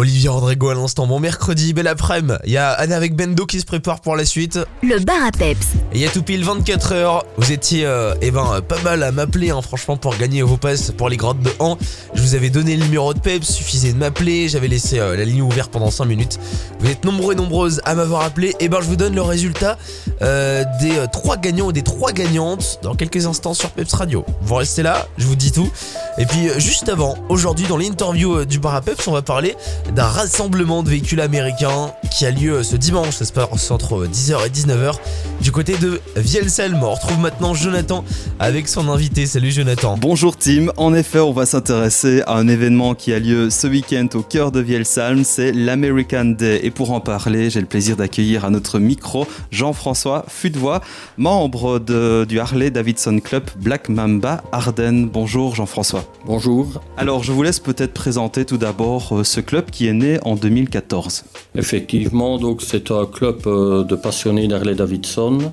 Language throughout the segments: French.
Olivier Rodrigo à l'instant, bon mercredi, belle après-midi. Il y a Anna avec Bendo qui se prépare pour la suite. Le bar à peps. Et il y a tout pile 24 heures. Vous étiez euh, eh ben, euh, pas mal à m'appeler, hein, franchement, pour gagner vos passes pour les grottes de Han. Je vous avais donné le numéro de peps, suffisait de m'appeler. J'avais laissé euh, la ligne ouverte pendant 5 minutes. Vous êtes nombreux et nombreuses à m'avoir appelé. Et ben, je vous donne le résultat euh, des 3 gagnants ou des 3 gagnantes dans quelques instants sur Peps Radio. Vous restez là, je vous dis tout. Et puis, juste avant, aujourd'hui, dans l'interview du bar à peps, on va parler d'un rassemblement de véhicules américains qui a lieu ce dimanche, ça se passe entre 10h et 19h, du côté de Vielsalm. On retrouve maintenant Jonathan avec son invité. Salut Jonathan. Bonjour Tim, en effet on va s'intéresser à un événement qui a lieu ce week-end au cœur de Vielsalm, c'est l'American Day. Et pour en parler, j'ai le plaisir d'accueillir à notre micro Jean-François Fudevoix, membre de- du Harley Davidson Club Black Mamba Ardennes. Bonjour Jean-François. Bonjour. Alors je vous laisse peut-être présenter tout d'abord euh, ce club qui est né en 2014. Effectivement, donc c'est un club euh, de passionnés d'Harley Davidson,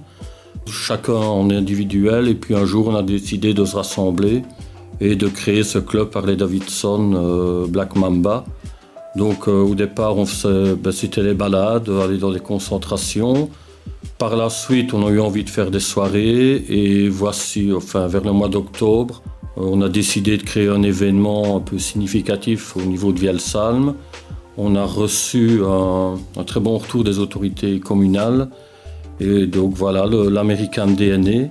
chacun en individuel, et puis un jour on a décidé de se rassembler et de créer ce club Harley Davidson euh, Black Mamba. Donc euh, au départ, ben, c'était les balades, aller dans des concentrations. Par la suite, on a eu envie de faire des soirées et voici, enfin vers le mois d'octobre, on a décidé de créer un événement un peu significatif au niveau de Vielsalm. On a reçu un, très bon retour des autorités communales. Et donc voilà, l'American DNA.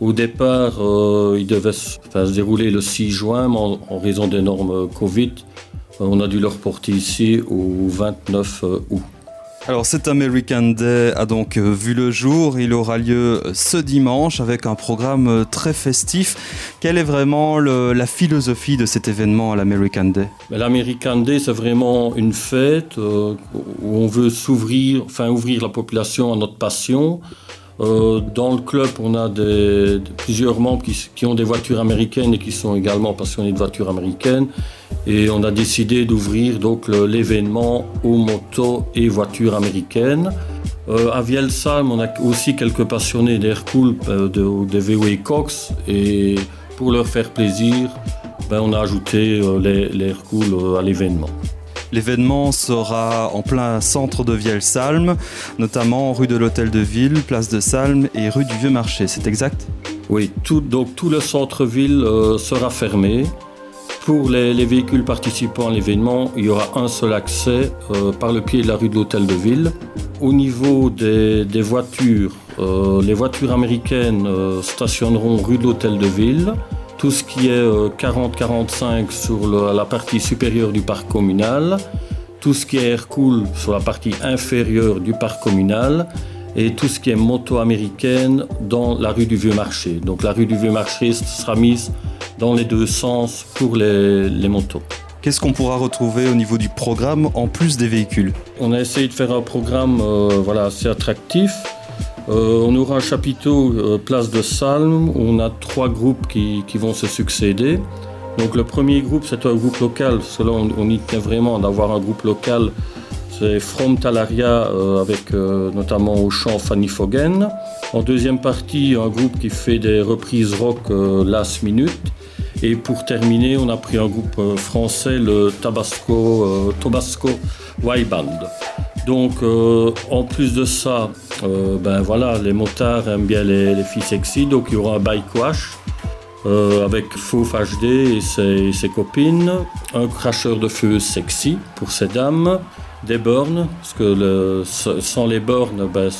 Au départ, euh, il devait se, dérouler le 6 juin, mais en, en raison des normes Covid, euh, on a dû le reporter ici au 29 août. Alors cet American Day a donc euh, vu le jour, il aura lieu euh, ce dimanche avec un programme euh, très festif. Quelle est vraiment la philosophie de cet événement à l'American Day? Mais L'American Day, c'est vraiment une fête où on veut s'ouvrir, enfin ouvrir la population à notre passion. Euh, dans le club, on a plusieurs membres qui, ont des voitures américaines et qui sont également passionnés de voitures américaines. Et on a décidé d'ouvrir donc l'événement aux motos et voitures américaines. Euh, à Vielsalm, on a aussi quelques passionnés d'Aircool, euh, de, de VW Cox. Et pour leur faire plaisir, ben, on a ajouté euh, les, les Aircool euh, à l'événement. L'événement sera en plein centre de Vielsalm, notamment rue de l'Hôtel de Ville, place de Salm et rue du Vieux Marché, c'est exact? Oui, donc tout le centre-ville euh, sera fermé. Pour les, les véhicules participant à l'événement, il y aura un seul accès euh, par le pied de la rue de l'Hôtel de Ville. Au niveau des, voitures, euh, les voitures américaines stationneront rue de l'Hôtel de Ville. Tout ce qui est euh, 40-45 sur le- la partie supérieure du parc communal. Tout ce qui est air-cool sur la partie inférieure du parc communal et tout ce qui est moto américaine dans la rue du Vieux Marché. Donc la rue du Vieux Marché sera mise dans les deux sens pour les, les motos. Qu'est-ce qu'on pourra retrouver au niveau du programme en plus des véhicules? On a essayé de faire un programme euh, voilà, assez attractif. Euh, on aura un chapiteau euh, place de Salm où on a trois groupes qui, qui vont se succéder. Donc le premier groupe c'est un groupe local, parce que là on, y tient vraiment d'avoir un groupe local. C'est From Talaria euh, avec notamment au chant Fanny Fogen. En deuxième partie un groupe qui fait des reprises rock last minute. Et pour terminer, on a pris un groupe français, le Tabasco, Tobasco Y Band. Donc, en plus de ça, euh, ben voilà, les motards aiment bien les, les filles sexy, donc il y aura un bike wash euh, avec Fauve HD et ses, copines, un cracheur de feu sexy pour ces dames, des bornes, parce que sans les bornes, ben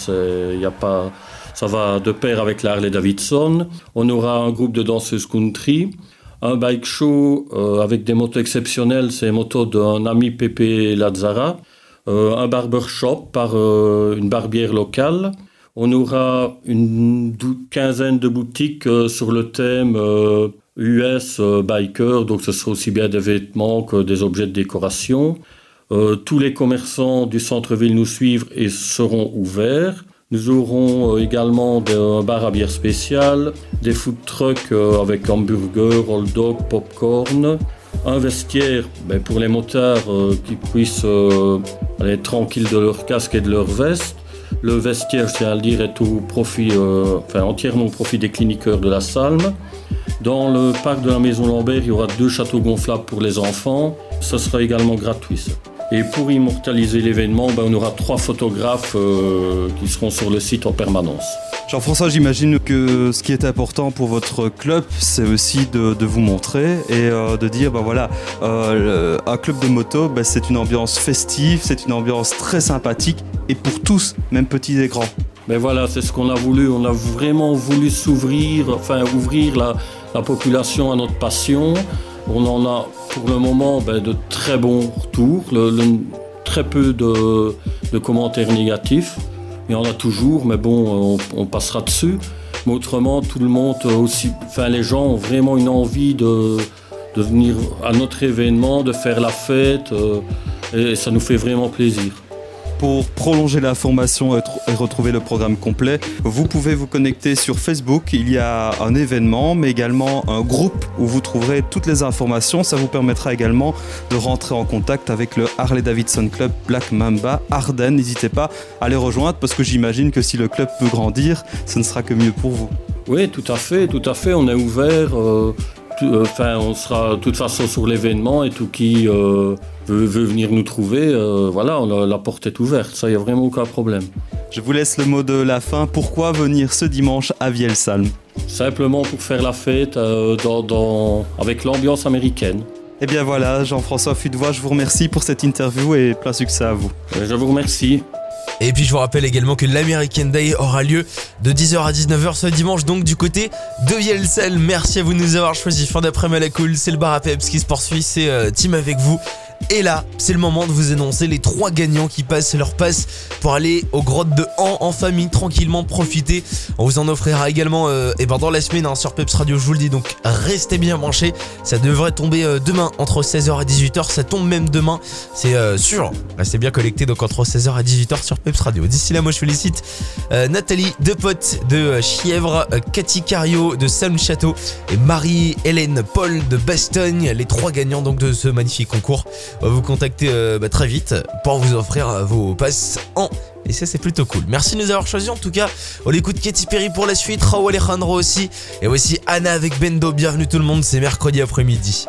y a pas, ça va de pair avec la Harley Davidson. On aura un groupe de danseuses country, un bike show euh, avec des motos exceptionnelles, c'est les motos d'un ami Pepe Lazzara, un barbershop par euh, une barbière locale. On aura une quinzaine de boutiques euh, sur le thème euh, US euh, biker, donc ce sera aussi bien des vêtements que des objets de décoration. Euh, tous les commerçants du centre-ville nous suivent et seront ouverts. Nous aurons euh, également des- un bar à bière spécial, des food trucks euh, avec hamburgers, hot dog, popcorn, un vestiaire ben, pour les motards euh, qui puissent euh, aller tranquilles de leur casque et de leur veste. Le vestiaire, je tiens à le dire, est au profit, euh, enfin, entièrement au profit des cliniqueurs de la Salme. Dans le parc de la Maison Lambert, il y aura deux châteaux gonflables pour les enfants. Ce sera également gratuit. Et pour immortaliser l'événement, ben, on aura trois photographes qui seront sur le site en permanence. Jean-François, j'imagine que ce qui est important pour votre club, c'est aussi de, vous montrer et euh, de dire, ben voilà, euh, un club de moto, ben, c'est une ambiance festive, c'est une ambiance très sympathique et pour tous, même petits et grands. Ben voilà, c'est ce qu'on a voulu. On a vraiment voulu s'ouvrir, enfin ouvrir la, population à notre passion. On en a pour le moment ben, de très bons retours, très peu de, commentaires négatifs. Il y en a toujours, mais bon, on, passera dessus. Mais autrement, tout le monde aussi, enfin les gens ont vraiment une envie de, venir à notre événement, de faire la fête, euh, et ça nous fait vraiment plaisir. Pour prolonger la formation et retrouver le programme complet, vous pouvez vous connecter sur Facebook. Il y a un événement, mais également un groupe où vous trouverez toutes les informations. Ça vous permettra également de rentrer en contact avec le Harley Davidson Club Black Mamba Ardennes. N'hésitez pas à les rejoindre parce que j'imagine que si le club peut grandir, ce ne sera que mieux pour vous. Oui, tout à fait, tout à fait. On est ouvert. Euh, enfin, on sera de toute façon sur l'événement et tout qui euh, veut, venir nous trouver, euh, voilà, la, porte est ouverte. Ça, il n'y a vraiment aucun problème. Je vous laisse le mot de la fin. Pourquoi venir ce dimanche à Vielsalm Simplement pour faire la fête avec l'ambiance américaine. Et eh bien voilà, Jean-François Fudevoix, je vous remercie pour cette interview et plein succès à vous. Je vous remercie. Et puis je vous rappelle également que l'American Day aura lieu de 10h à 19h ce dimanche, donc du côté de Vielcel. Merci à vous de nous avoir choisi. Fin d'après-midi c'est le bar à Peps qui se poursuit, c'est euh, Team avec vous. Et là, c'est le moment de vous annoncer les trois gagnants qui passent leur passe pour aller aux grottes de Han en famille, tranquillement profiter. On vous en offrira également et euh, eh ben dans la semaine hein, sur Peps Radio, je vous le dis, donc restez bien branchés. Ça devrait tomber euh, demain entre 16h et 18h, ça tombe même demain, c'est euh, sûr. Restez bien connectés donc entre 16h et 18h sur Peps Radio. D'ici là, moi je félicite Nathalie Depote de Chièvre, Cathy Cario de Salm Château et Marie-Hélène Paul de Bastogne, les trois gagnants donc de ce magnifique concours. On va vous contacter euh, bah, très vite pour vous offrir euh, vos passes en et ça c'est plutôt cool. Merci de nous avoir choisis en tout cas. On écoute Katy Perry pour la suite, Raoul Alejandro aussi. Et voici Anna avec Bendo. Bienvenue tout le monde, c'est mercredi après-midi.